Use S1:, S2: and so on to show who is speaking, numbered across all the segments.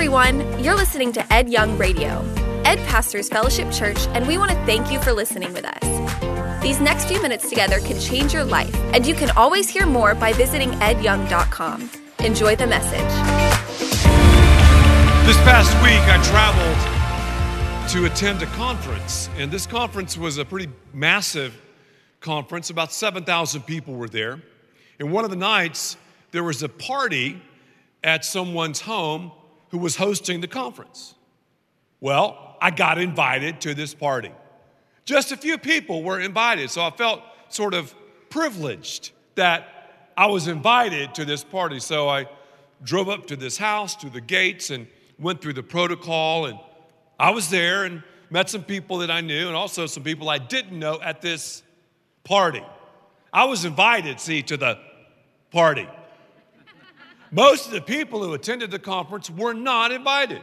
S1: everyone. You're listening to Ed Young Radio. Ed pastors Fellowship Church, and we want to thank you for listening with us. These next few minutes together can change your life, and you can always hear more by visiting edyoung.com. Enjoy the message.
S2: This past week, I traveled to attend a conference, and this conference was a pretty massive conference. About 7,000 people were there. And one of the nights, there was a party at someone's home who was hosting the conference. Well, I got invited to this party. Just a few people were invited, so I felt sort of privileged that I was invited to this party. So I drove up to this house, to the gates, and went through the protocol. And I was there and met some people that I knew, and also some people I didn't know at this party. I was invited, see, to the party. Most of the people who attended the conference were not invited.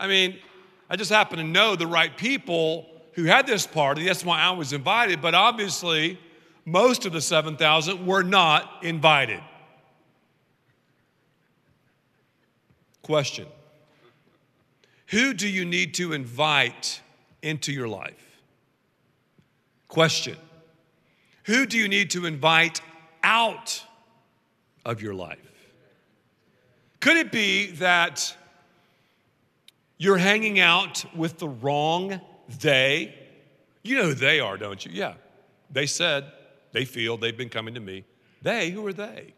S2: I mean, I just happen to know the right people who had this party. That's why I was invited, but obviously, most of the 7,000 were not invited. Question Who do you need to invite into your life? Question Who do you need to invite out of your life? Could it be that you're hanging out with the wrong they? You know who they are, don't you? Yeah. They said, they feel, they've been coming to me. They, who are they?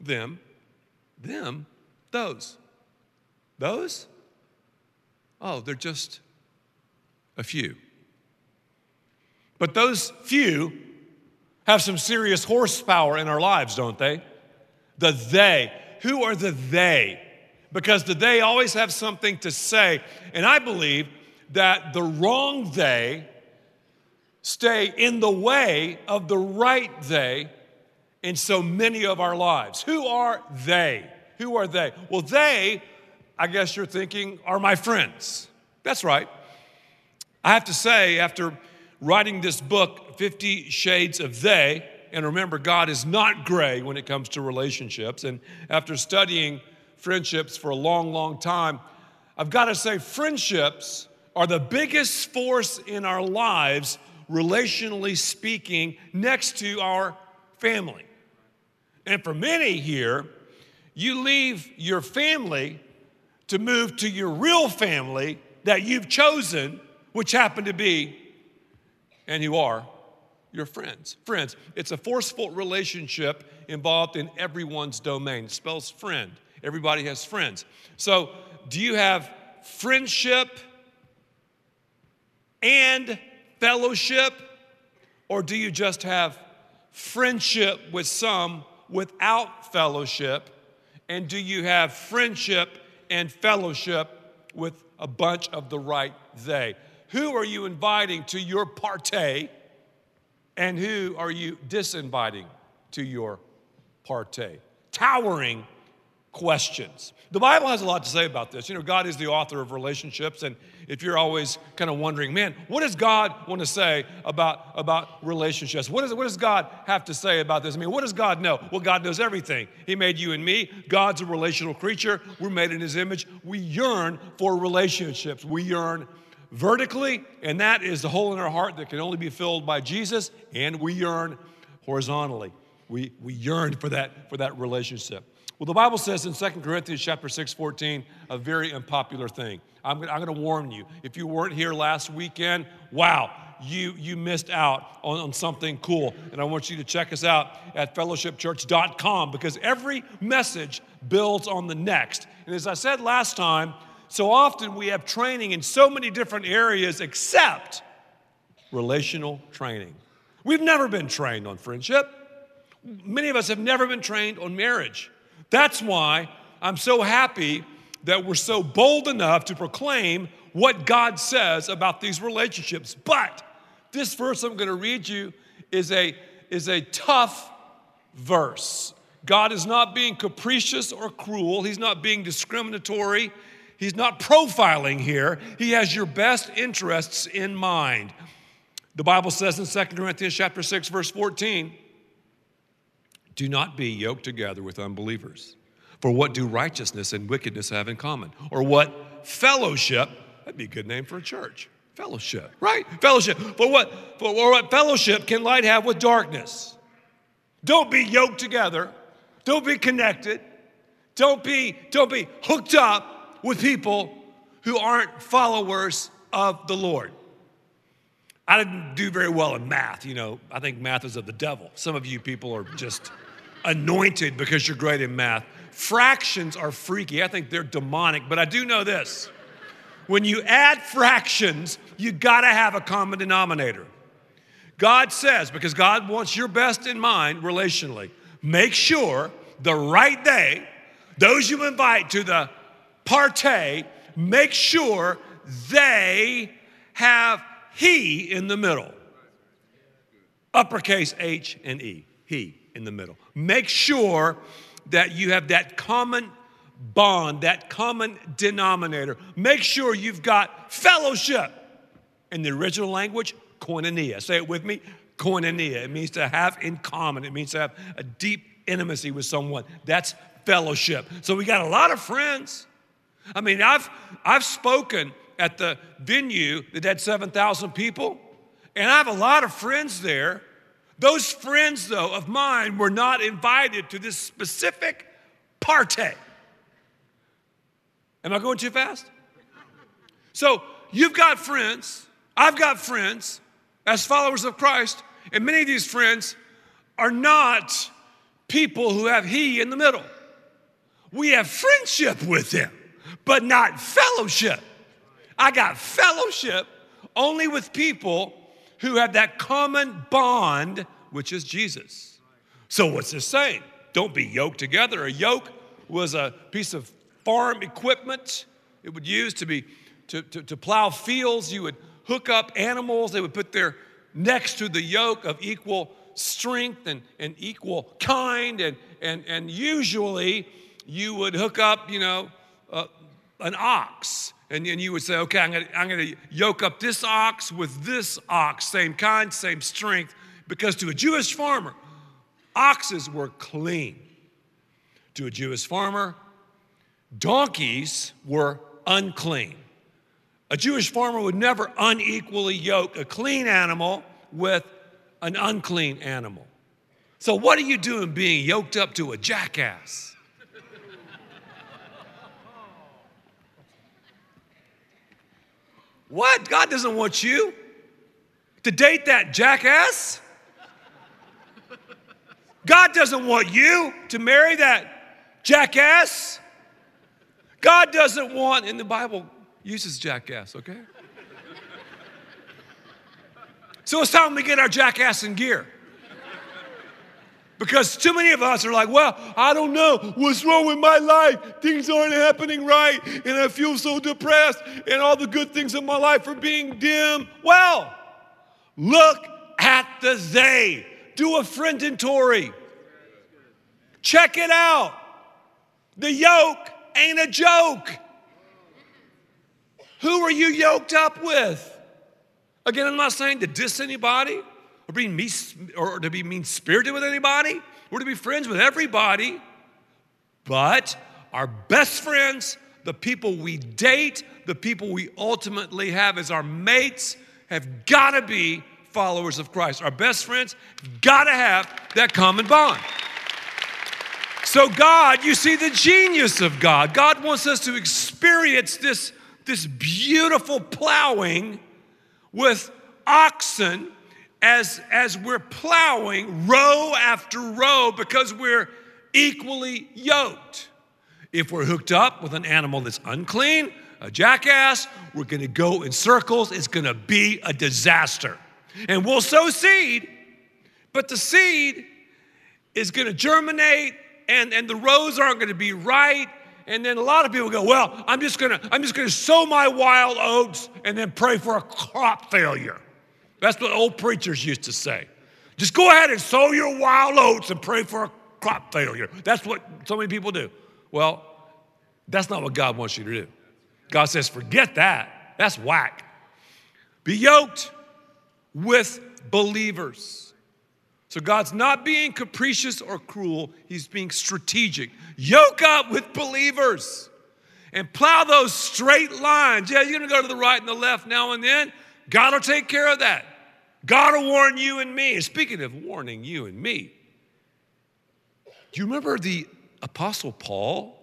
S2: Them. Them. Those. Those? Oh, they're just a few. But those few have some serious horsepower in our lives, don't they? The they. Who are the they? Because the they always have something to say. And I believe that the wrong they stay in the way of the right they in so many of our lives. Who are they? Who are they? Well, they, I guess you're thinking, are my friends. That's right. I have to say, after writing this book, Fifty Shades of They, and remember, God is not gray when it comes to relationships. And after studying friendships for a long, long time, I've got to say, friendships are the biggest force in our lives, relationally speaking, next to our family. And for many here, you leave your family to move to your real family that you've chosen, which happen to be, and you are, your friends. Friends, it's a forceful relationship involved in everyone's domain. It spells friend. Everybody has friends. So, do you have friendship and fellowship, or do you just have friendship with some without fellowship? And do you have friendship and fellowship with a bunch of the right they? Who are you inviting to your partay? And who are you disinviting to your partay? Towering questions. The Bible has a lot to say about this. You know, God is the author of relationships, and if you're always kind of wondering, man, what does God want to say about, about relationships? What, is, what does God have to say about this? I mean, what does God know? Well, God knows everything. He made you and me. God's a relational creature. We're made in His image. We yearn for relationships. We yearn vertically, and that is the hole in our heart that can only be filled by Jesus, and we yearn horizontally. We, we yearn for that, for that relationship. Well, the Bible says in 2 Corinthians chapter 6, 14, a very unpopular thing. I'm, gonna, I'm gonna warn you. If you weren't here last weekend, wow, you, you missed out on, on something cool. And I want you to check us out at fellowshipchurch.com because every message builds on the next. And as I said last time, so often we have training in so many different areas except relational training. We've never been trained on friendship. Many of us have never been trained on marriage. That's why I'm so happy that we're so bold enough to proclaim what God says about these relationships. But this verse I'm going to read you is a, is a tough verse. God is not being capricious or cruel, He's not being discriminatory. He's not profiling here. He has your best interests in mind. The Bible says in 2 Corinthians chapter 6 verse 14, do not be yoked together with unbelievers. For what do righteousness and wickedness have in common? Or what fellowship, that'd be a good name for a church. Fellowship, right? Fellowship. For what, for what fellowship can light have with darkness? Don't be yoked together. Don't be connected. Don't be, don't be hooked up with people who aren't followers of the Lord. I didn't do very well in math. You know, I think math is of the devil. Some of you people are just anointed because you're great in math. Fractions are freaky. I think they're demonic, but I do know this. When you add fractions, you gotta have a common denominator. God says, because God wants your best in mind relationally, make sure the right day, those you invite to the partay, make sure they have he in the middle. Uppercase H and E, he in the middle. Make sure that you have that common bond, that common denominator. Make sure you've got fellowship. In the original language, koinonia. Say it with me koinonia. It means to have in common, it means to have a deep intimacy with someone. That's fellowship. So we got a lot of friends. I mean, I've, I've spoken at the venue that had 7,000 people, and I have a lot of friends there. Those friends, though, of mine were not invited to this specific partay. Am I going too fast? So you've got friends, I've got friends as followers of Christ, and many of these friends are not people who have He in the middle. We have friendship with them, but not fellowship. I got fellowship only with people who have that common bond, which is Jesus. So, what's this saying? Don't be yoked together. A yoke was a piece of farm equipment it would use to be to, to, to plow fields. You would hook up animals, they would put their necks to the yoke of equal strength and, and equal kind. And, and, and usually you would hook up, you know, uh, an ox. And, and you would say, okay, I'm gonna, I'm gonna yoke up this ox with this ox, same kind, same strength. Because to a Jewish farmer, oxes were clean. To a Jewish farmer, donkeys were unclean. A Jewish farmer would never unequally yoke a clean animal with an unclean animal. So, what are you doing being yoked up to a jackass? What? God doesn't want you to date that jackass. God doesn't want you to marry that jackass. God doesn't want, in the Bible, uses jackass, okay? So it's time we get our jackass in gear. Because too many of us are like, well, I don't know what's wrong with my life. Things aren't happening right, and I feel so depressed, and all the good things in my life are being dim. Well, look at the they. Do a friend inventory. Check it out. The yoke ain't a joke. Who are you yoked up with? Again, I'm not saying to diss anybody or, be me, or to be mean spirited with anybody. We're to be friends with everybody. But our best friends, the people we date, the people we ultimately have as our mates, have got to be followers of Christ. Our best friends got to have that common bond. So, God, you see the genius of God. God wants us to experience this this beautiful plowing with oxen as, as we're plowing row after row because we're equally yoked. If we're hooked up with an animal that's unclean, a jackass, we're gonna go in circles, it's gonna be a disaster. And we'll sow seed, but the seed is gonna germinate and, and the rows aren't gonna be right and then a lot of people go, well, I'm just gonna, I'm just gonna sow my wild oats and then pray for a crop failure. That's what old preachers used to say. Just go ahead and sow your wild oats and pray for a crop failure. That's what so many people do. Well, that's not what God wants you to do. God says, forget that. That's whack. Be yoked with believers. So God's not being capricious or cruel, He's being strategic. Yoke up with believers and plow those straight lines. Yeah, you're gonna go to the right and the left now and then. God will take care of that. God will warn you and me. And speaking of warning you and me, do you remember the Apostle Paul?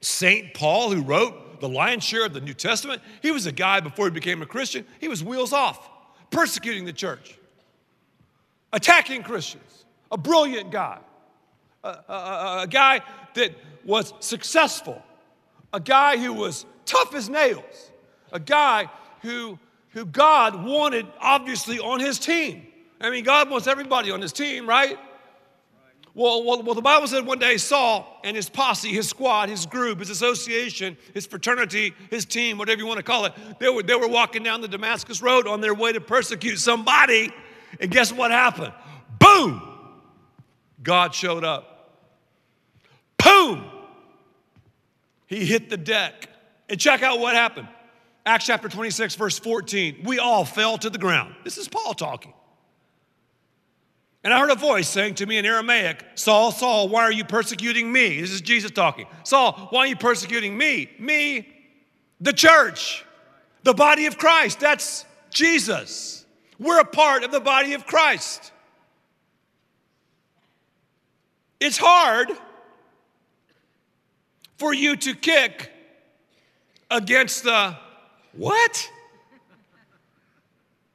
S2: St. Paul, who wrote the lion's share of the New Testament, he was a guy before he became a Christian, he was wheels off, persecuting the church, attacking Christians, a brilliant guy, a, a, a guy that was successful, a guy who was tough as nails, a guy who, who God wanted, obviously, on his team. I mean, God wants everybody on his team, right? Well, well, well, the Bible said one day Saul and his posse, his squad, his group, his association, his fraternity, his team, whatever you want to call it, they were, they were walking down the Damascus Road on their way to persecute somebody. And guess what happened? Boom! God showed up. Boom! He hit the deck. And check out what happened. Acts chapter 26, verse 14. We all fell to the ground. This is Paul talking. And I heard a voice saying to me in Aramaic, Saul, Saul, why are you persecuting me? This is Jesus talking. Saul, why are you persecuting me? Me, the church, the body of Christ. That's Jesus. We're a part of the body of Christ. It's hard for you to kick against the what?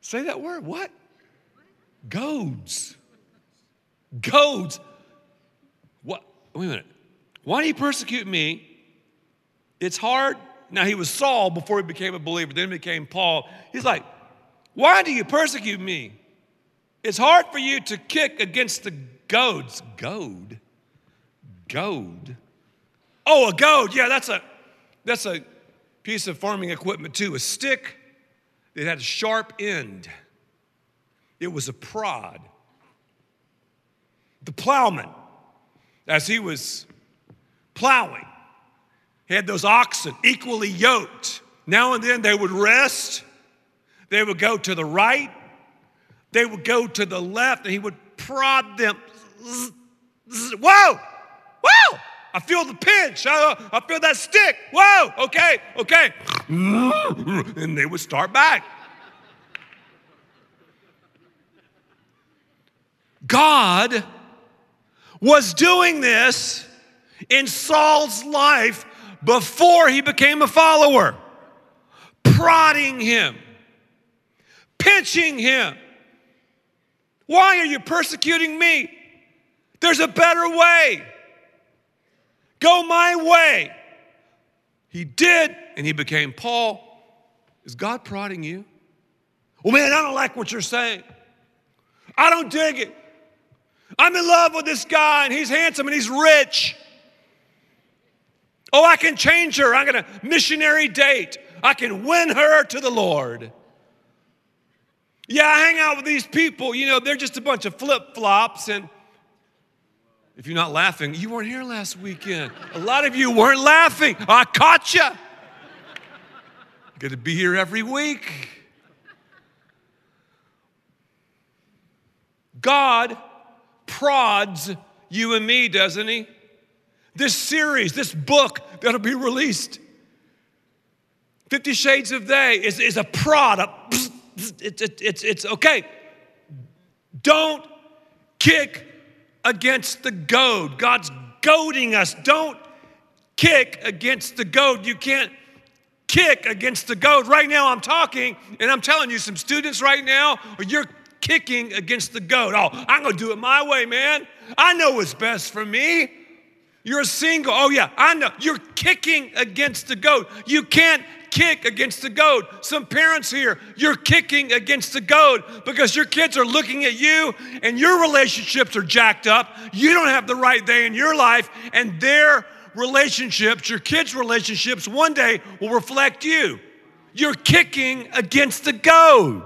S2: Say that word, what? Goads. Goads. What? Wait a minute. Why do you persecute me? It's hard. Now, he was Saul before he became a believer, then he became Paul. He's like, Why do you persecute me? It's hard for you to kick against the goads. Goad? Goad? Oh, a goad. Yeah, that's a that's a piece of farming equipment too. A stick that had a sharp end. It was a prod. The plowman, as he was plowing, had those oxen equally yoked. Now and then they would rest, they would go to the right, they would go to the left, and he would prod them. Whoa! Whoa! I feel the pinch. I, I feel that stick. Whoa! Okay, okay. And they would start back. God was doing this in Saul's life before he became a follower, prodding him, pinching him. Why are you persecuting me? There's a better way. Go my way. He did, and he became Paul. Is God prodding you? Well, man, I don't like what you're saying. I don't dig it. I'm in love with this guy and he's handsome and he's rich. Oh, I can change her. I'm going to missionary date. I can win her to the Lord. Yeah, I hang out with these people. You know, they're just a bunch of flip flops. And if you're not laughing, you weren't here last weekend. A lot of you weren't laughing. I caught you. Good to be here every week. God prods you and me, doesn't he? This series, this book that'll be released, Fifty Shades of They, is, is a prod. A, it's, it's, it's okay. Don't kick against the goad. God's goading us. Don't kick against the goad. You can't kick against the goad. Right now, I'm talking, and I'm telling you, some students right now, you're kicking against the goad. Oh, I'm going to do it my way, man. I know what's best for me. You're single. Oh, yeah, I know. You're kicking against the goad. You can't kick against the goad. Some parents here, you're kicking against the goad because your kids are looking at you and your relationships are jacked up. You don't have the right day in your life, and their relationships, your kids' relationships, one day will reflect you. You're kicking against the goad.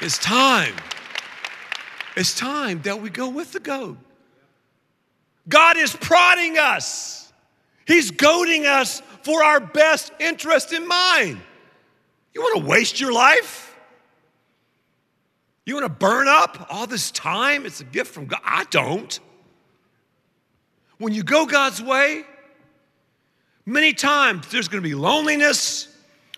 S2: It's time. It's time that we go with the goad. God is prodding us, He's goading us for our best interest in mind. You want to waste your life? You want to burn up all this time? It's a gift from God. I don't. When you go God's way, many times there's going to be loneliness,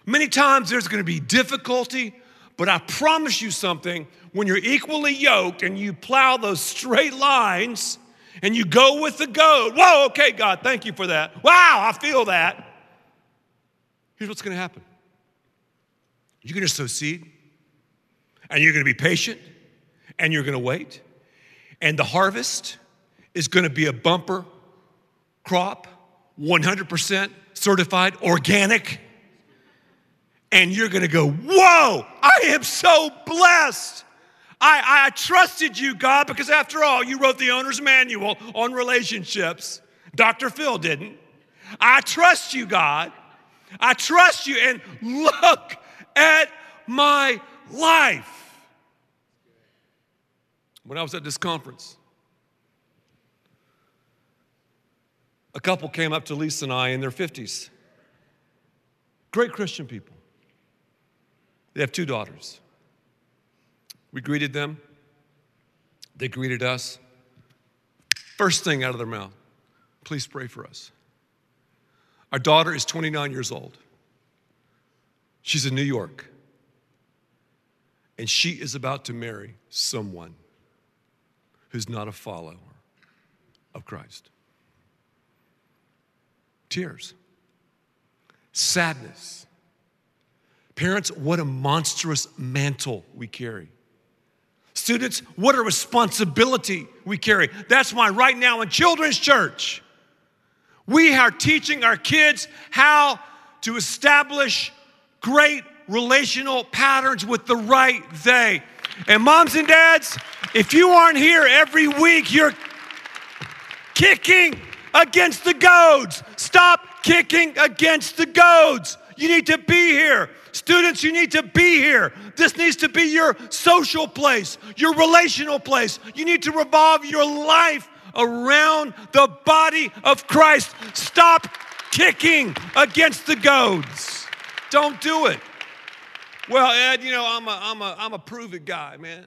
S2: many times there's going to be difficulty, but I promise you something when you're equally yoked and you plow those straight lines and you go with the goad, whoa, okay, God, thank you for that. Wow, I feel that. Here's what's going to happen you're going to sow seed, and you're going to be patient, and you're going to wait, and the harvest is going to be a bumper crop, 100% certified organic. And you're gonna go, Whoa, I am so blessed. I, I trusted you, God, because after all, you wrote the owner's manual on relationships. Dr. Phil didn't. I trust you, God. I trust you. And look at my life. When I was at this conference, a couple came up to Lisa and I in their 50s. Great Christian people. They have two daughters. We greeted them, they greeted us. First thing out of their mouth, please pray for us. Our daughter is 29 years old. She's in New York. And she is about to marry someone who's not a follower of Christ. Tears, sadness. Parents, what a monstrous mantle we carry. Students, what a responsibility we carry. That's why, right now in Children's Church, we are teaching our kids how to establish great relational patterns with the right they. And moms and dads, if you aren't here every week, you're kicking against the goads. Stop kicking against the goads. You need to be here. Students, you need to be here. This needs to be your social place, your relational place. You need to revolve your life around the body of Christ. Stop kicking against the goads. Don't do it. Well, Ed, you know, I'm a, I'm a, I'm a prove it guy, man.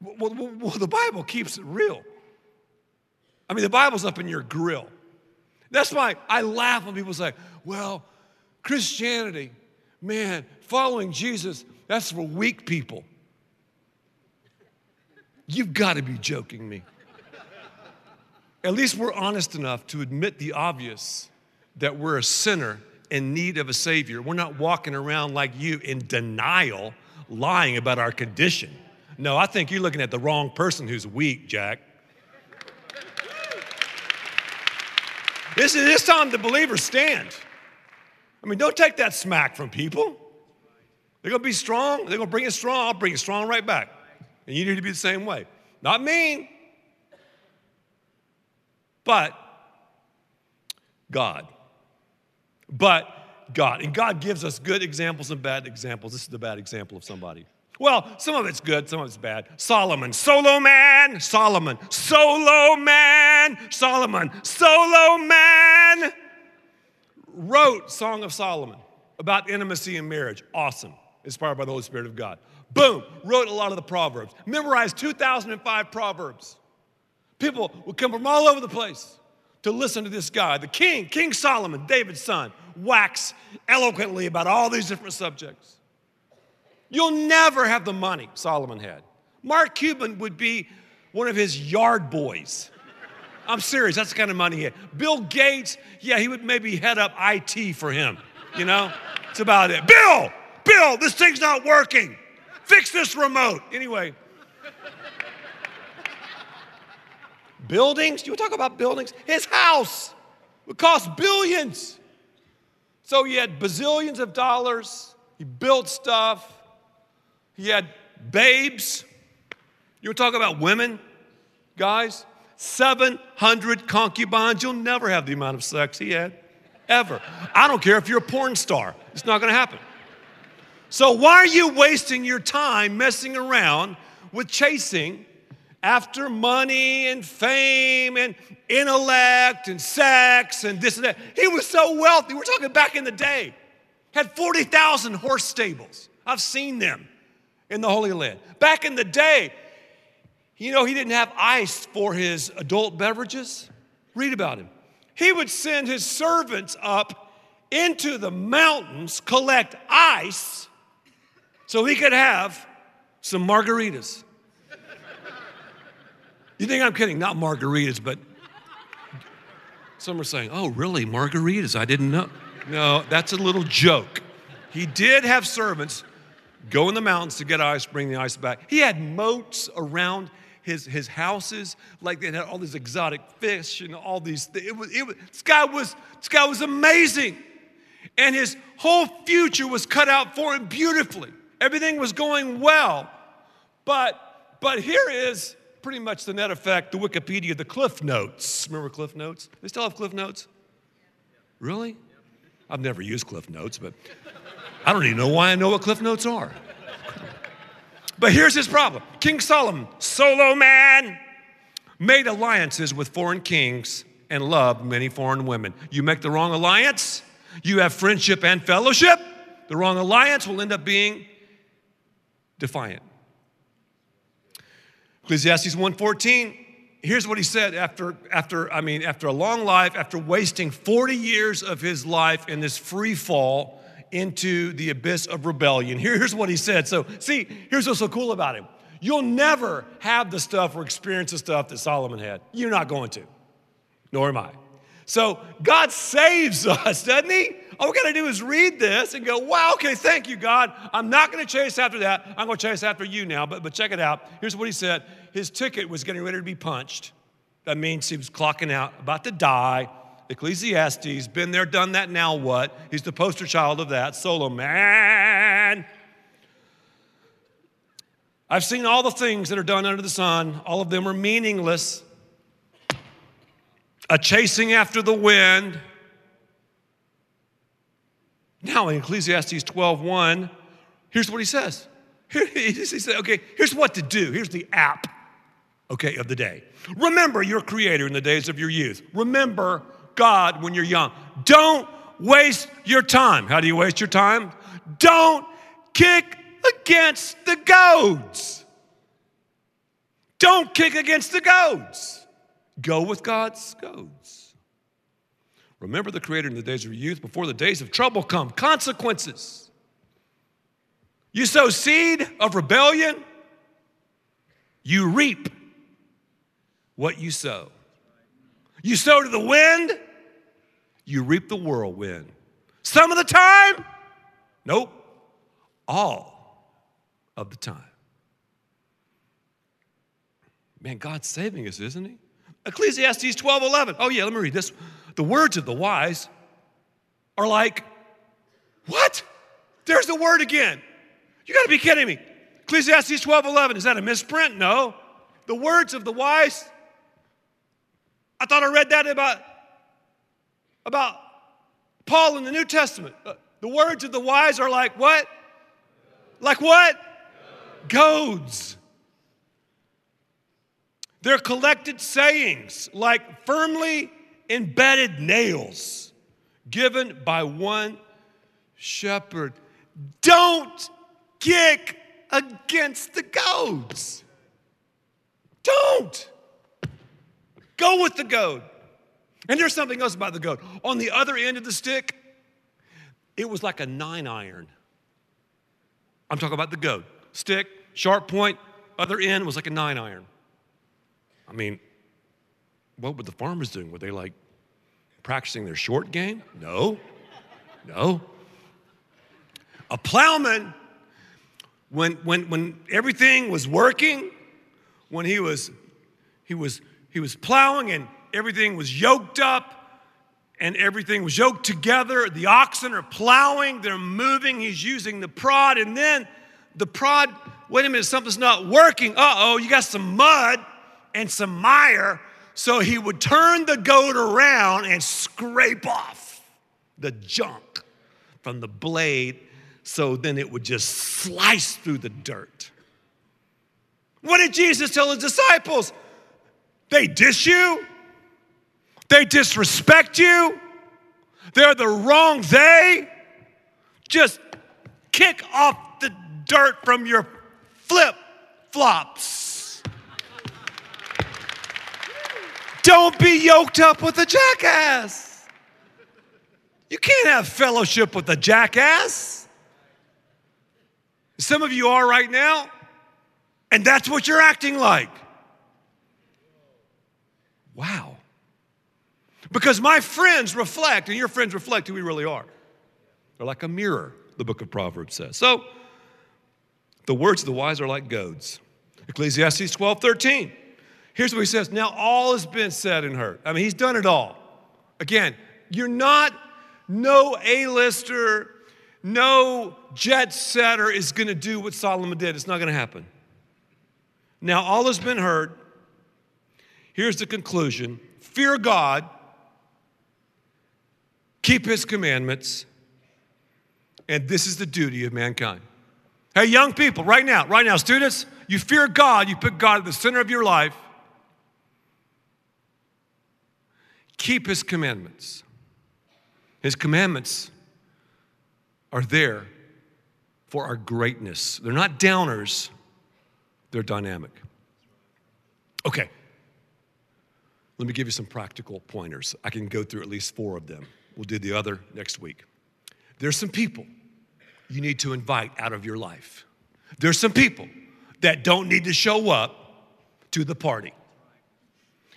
S2: Well, well, well, the Bible keeps it real. I mean, the Bible's up in your grill. That's why I laugh when people say, well, Christianity, man, following Jesus, that's for weak people. You've got to be joking me. At least we're honest enough to admit the obvious that we're a sinner in need of a Savior. We're not walking around like you in denial, lying about our condition. No, I think you're looking at the wrong person who's weak, Jack. This is this time the believers stand. I mean, don't take that smack from people. They're gonna be strong, they're gonna bring it strong, I'll bring it strong right back. And you need to be the same way. Not mean, but God. But God. And God gives us good examples and bad examples. This is the bad example of somebody. Well, some of it's good, some of it's bad. Solomon, solo man, Solomon, solo man, Solomon, solo man wrote Song of Solomon about intimacy and marriage. Awesome. Inspired by the Holy Spirit of God. Boom, wrote a lot of the Proverbs. Memorized 2005 Proverbs. People would come from all over the place to listen to this guy, the king, King Solomon, David's son, wax eloquently about all these different subjects. You'll never have the money Solomon had. Mark Cuban would be one of his yard boys. I'm serious. That's the kind of money he had. Bill Gates, yeah, he would maybe head up IT for him. You know, it's about it. Bill, Bill, this thing's not working. Fix this remote. Anyway. buildings? You talk about buildings? His house would cost billions. So he had bazillions of dollars. He built stuff. He had babes. You talking about women, guys? 700 concubines. You'll never have the amount of sex he had, ever. I don't care if you're a porn star, it's not gonna happen. So, why are you wasting your time messing around with chasing after money and fame and intellect and sex and this and that? He was so wealthy. We're talking back in the day. Had 40,000 horse stables. I've seen them. in the Holy Land. Back in the day, you know, he didn't have ice for his adult beverages. Read about him. He would send his servants up into the mountains, collect ice, so he could have some margaritas. You think I'm kidding? Not margaritas, but some are saying, oh, really? Margaritas? I didn't know. No, that's a little joke. He did have servants go in the mountains to get ice, bring the ice back. He had moats around his, his houses, like they had all these exotic fish and all these things. It was, it was, this, guy was, this guy was amazing. And his whole future was cut out for him beautifully. Everything was going well. But, but here is pretty much the net effect, the Wikipedia, the Cliff Notes. Remember Cliff Notes? They still have Cliff Notes? Really? I've never used Cliff Notes, but I don't even know why I know what Cliff Notes are. But here's his problem King Solomon, solo man, made alliances with foreign kings and loved many foreign women. You make the wrong alliance, you have friendship and fellowship. The wrong alliance will end up being defiant. Ecclesiastes 1:14 here's what he said after after I mean after a long life after wasting 40 years of his life in this free fall into the abyss of rebellion. Here's what he said. So, see, here's what's so cool about him. You'll never have the stuff or experience the stuff that Solomon had. You're not going to, nor am I. So, God saves us, doesn't he? All we got to do is read this and go, wow, okay, thank you, God. I'm not going to chase after that. I'm going to chase after you now. But, but check it out. Here's what he said His ticket was getting ready to be punched. That means he was clocking out, about to die. Ecclesiastes, been there, done that, now what? He's the poster child of that. Solo man. I've seen all the things that are done under the sun, all of them are meaningless. A chasing after the wind. Now in Ecclesiastes 12:1, here's what he says. he said, okay, here's what to do. Here's the app, okay, of the day. Remember your creator in the days of your youth. Remember God when you're young. Don't waste your time. How do you waste your time? Don't kick against the goads. Don't kick against the goads. Go with God's goads. Remember the Creator in the days of your youth before the days of trouble come. Consequences. You sow seed of rebellion, you reap what you sow. You sow to the wind, you reap the whirlwind. Some of the time, nope, all of the time. Man, God's saving us, isn't He? Ecclesiastes 12 11. Oh, yeah, let me read this. The words of the wise are like, what? There's the word again. You gotta be kidding me. Ecclesiastes 12 11. Is that a misprint? No. The words of the wise. I thought I read that about about Paul in the New Testament. Uh, the words of the wise are like what? Like what? Goads. They're collected sayings like firmly embedded nails given by one shepherd. Don't kick against the goads. Don't. Go with the goad. And there's something else about the goad. On the other end of the stick, it was like a nine iron. I'm talking about the goat. Stick, sharp point, other end was like a nine iron. I mean, what were the farmers doing? Were they like practicing their short game? No, no. A plowman, when, when, when everything was working, when he was, he was, he was plowing and everything was yoked up and everything was yoked together. The oxen are plowing, they're moving. He's using the prod, and then the prod, wait a minute, something's not working. Uh oh, you got some mud and some mire. So he would turn the goad around and scrape off the junk from the blade so then it would just slice through the dirt. What did Jesus tell his disciples? They dish you, they disrespect you. They're the wrong they. Just kick off the dirt from your flip flops. Don't be yoked up with a jackass. You can't have fellowship with a jackass. Some of you are right now, and that's what you're acting like. Wow. Because my friends reflect, and your friends reflect who we really are. They're like a mirror, the book of Proverbs says. So, the words of the wise are like goads. Ecclesiastes 12 13. Here's what he says Now all has been said and heard. I mean, he's done it all. Again, you're not, no A-lister, no jet setter is going to do what Solomon did. It's not going to happen. Now all has been heard. Here's the conclusion fear God, keep his commandments, and this is the duty of mankind. Hey, young people, right now, right now, students, you fear God, you put God at the center of your life. Keep his commandments. His commandments are there for our greatness. They're not downers, they're dynamic. Okay, let me give you some practical pointers. I can go through at least four of them. We'll do the other next week. There's some people you need to invite out of your life. There's some people that don't need to show up to the party.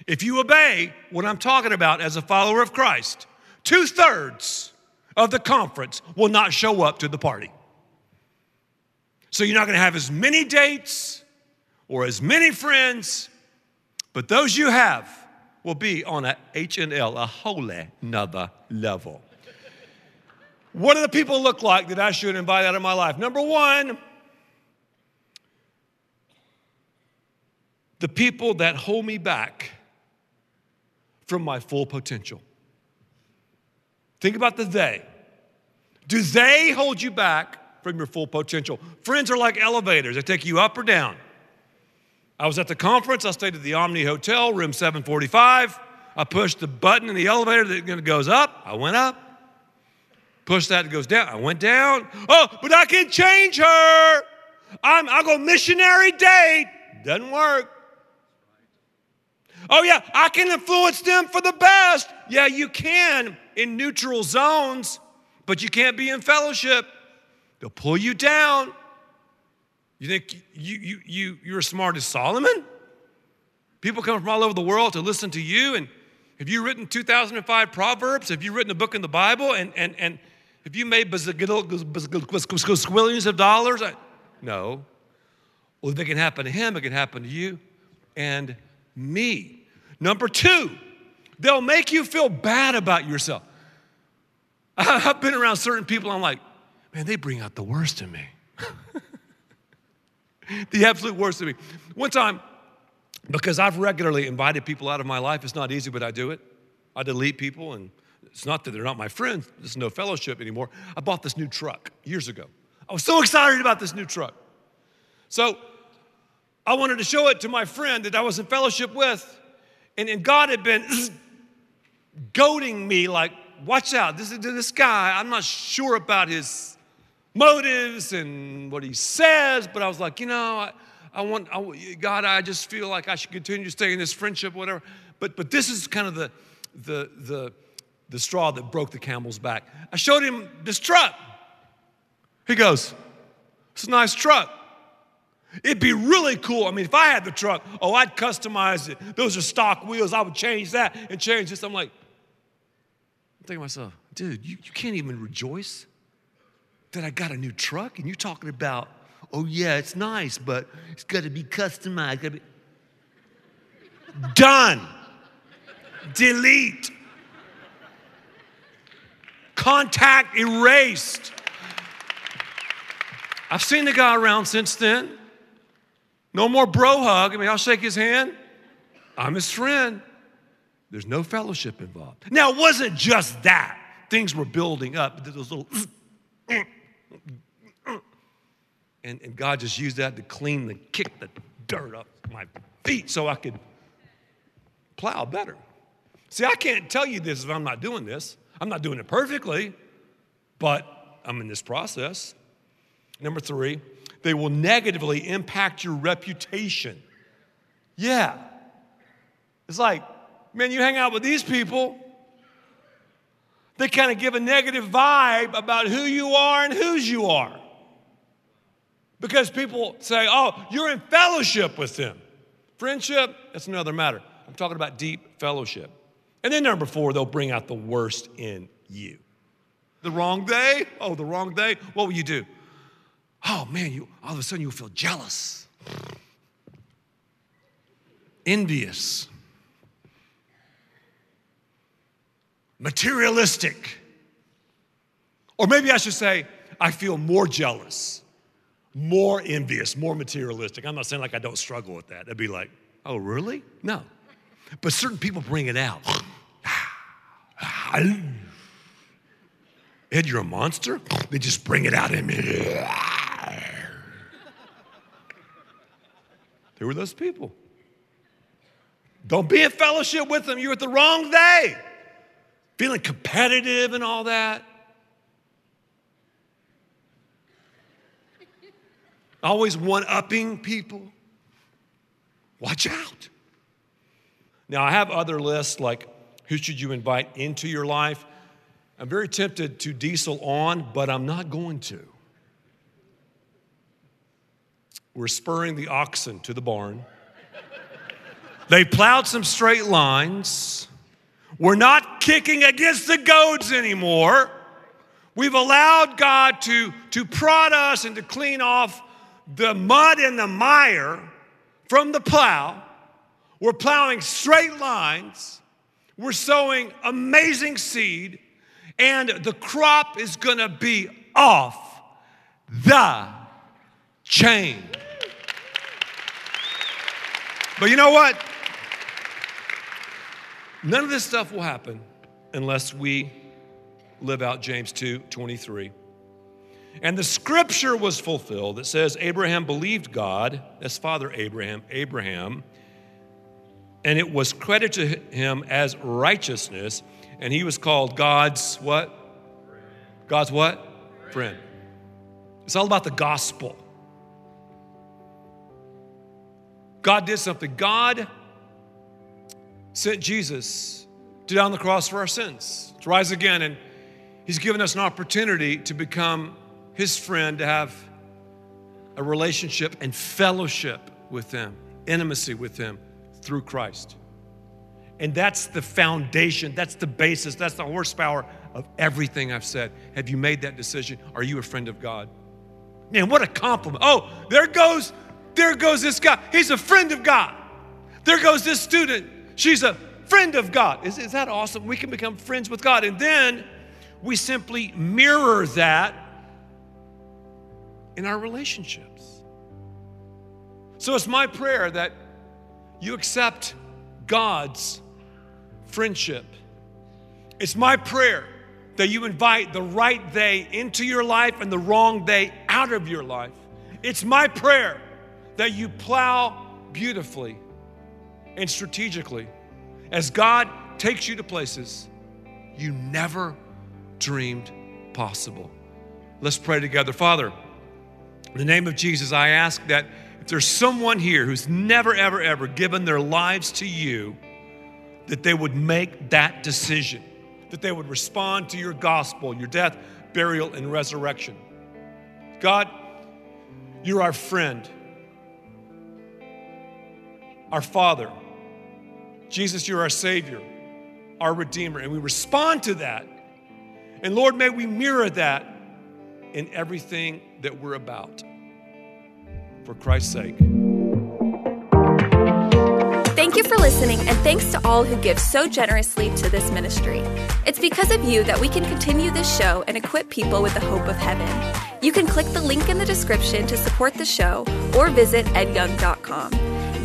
S2: If you obey what I'm talking about as a follower of Christ, two thirds of the conference will not show up to the party. So you're not going to have as many dates or as many friends, but those you have will be on a H&L, a wholly another level. What do the people look like that I should invite out of my life? Number one, the people that hold me back from my full potential. Think about the they. Do they hold you back from your full potential? Friends are like elevators, they take you up or down. I was at the conference, I stayed at the Omni Hotel, room 745. I pushed the button in the elevator that goes up, I went up. Push that, goes down. I went down. Oh, but I can change her. I'm, I'll go missionary date. Doesn't work. Oh, yeah, I can influence them for the best. Yeah, you can in neutral zones, but you can't be in fellowship. They'll pull you down. You think you, you, you, you're as smart as Solomon? People come from all over the world to listen to you. And have you written 2005 Proverbs? Have you written a book in the Bible? And, and, and have you made squillions of dollars? No. Well, if it can happen to him, it can happen to you and me. Number two, they'll make you feel bad about yourself. I've been around certain people, I'm like, man, they bring out the worst in me. the absolute worst in me. One time, because I've regularly invited people out of my life, it's not easy, but I do it. I delete people and it's not that they're not my friends, there's no fellowship anymore. I bought this new truck years ago. I was so excited about this new truck. So I wanted to show it to my friend that I was in fellowship with. And, and God had been goading me, like, watch out, this, this guy, I'm not sure about his motives and what he says, but I was like, you know, I, I want, I, God, I just feel like I should continue to stay in this friendship, whatever. But, but this is kind of the, the, the, the straw that broke the camel's back. I showed him this truck. He goes, It's a nice truck. It'd be really cool. I mean, if I had the truck, oh, I'd customize it. Those are stock wheels. I would change that and change this. I'm like, I'm thinking to myself, dude, you, you can't even rejoice that I got a new truck and you're talking about, oh, yeah, it's nice, but it's got to be customized. Gotta Be... Done. Delete. Contact erased. I've seen the guy around since then. No more bro hug. I mean, I'll shake his hand. I'm his friend. There's no fellowship involved. Now, it wasn't just that. Things were building up. Those little. And, and God just used that to clean the kick the dirt up my feet so I could plow better. See, I can't tell you this if I'm not doing this. I'm not doing it perfectly, but I'm in this process. Number three, they will negatively impact your reputation. Yeah. It's like, man, you hang out with these people, they kind of give a negative vibe about who you are and whose you are. Because people say, oh, you're in fellowship with them. Friendship, that's another matter. I'm talking about deep fellowship. And then number four, they'll bring out the worst in you. The wrong day? Oh, the wrong day? What will you do? Oh man, you all of a sudden you'll feel jealous, envious, materialistic. Or maybe I should say, I feel more jealous, more envious, more materialistic. I'm not saying like I don't struggle with that. I'd be like, oh, really? No. But certain people bring it out. Ed, you're a monster? They just bring it out in me. There were those people. Don't be in fellowship with them. You're at the wrong day. Feeling competitive and all that. Always one upping people. Watch out. Now, I have other lists like who should you invite into your life. I'm very tempted to diesel on, but I'm not going to. We're spurring the oxen to the barn. They plowed some straight lines. We're not kicking against the goads anymore. We've allowed God to, to prod us and to clean off the mud and the mire from the plow. We're plowing straight lines. We're sowing amazing seed, and the crop is gonna be off the chain. But you know what? None of this stuff will happen unless we live out James 2 23. And the scripture was fulfilled that says Abraham believed God, as father Abraham, Abraham, and it was credited to him as righteousness, and he was called God's what? God's what? Friend. It's all about the gospel. God did something. God sent Jesus to die on the cross for our sins, to rise again, and He's given us an opportunity to become His friend, to have a relationship and fellowship with Him, intimacy with Him through Christ. And that's the foundation, that's the basis, that's the horsepower of everything I've said. Have you made that decision? Are you a friend of God? Man, what a compliment. Oh, there goes, there goes this guy. He's a friend of God. There goes this student. She's a friend of God. Is, is that awesome? We can become friends with God. And then we simply mirror that in our relationships. So it's my prayer that you accept God's friendship. It's my prayer that you invite the right they into your life and the wrong they out of your life. It's my prayer that you plow beautifully and strategically as God takes you to places you never dreamed possible. Let's pray together. Father, in the name of Jesus, I ask that if there's someone here who's never, ever, ever given their lives to you, that they would make that decision, that they would respond to your gospel, your death, burial, and resurrection. God, you're our friend, our Father. Jesus, you're our Savior, our Redeemer, and we respond to that. And Lord, may we mirror that in everything that we're about. For Christ's sake.
S1: Thank you for listening, and thanks to all who give so generously to this ministry. It's because of you that we can continue this show and equip people with the hope of heaven. You can click the link in the description to support the show or visit edyoung.com.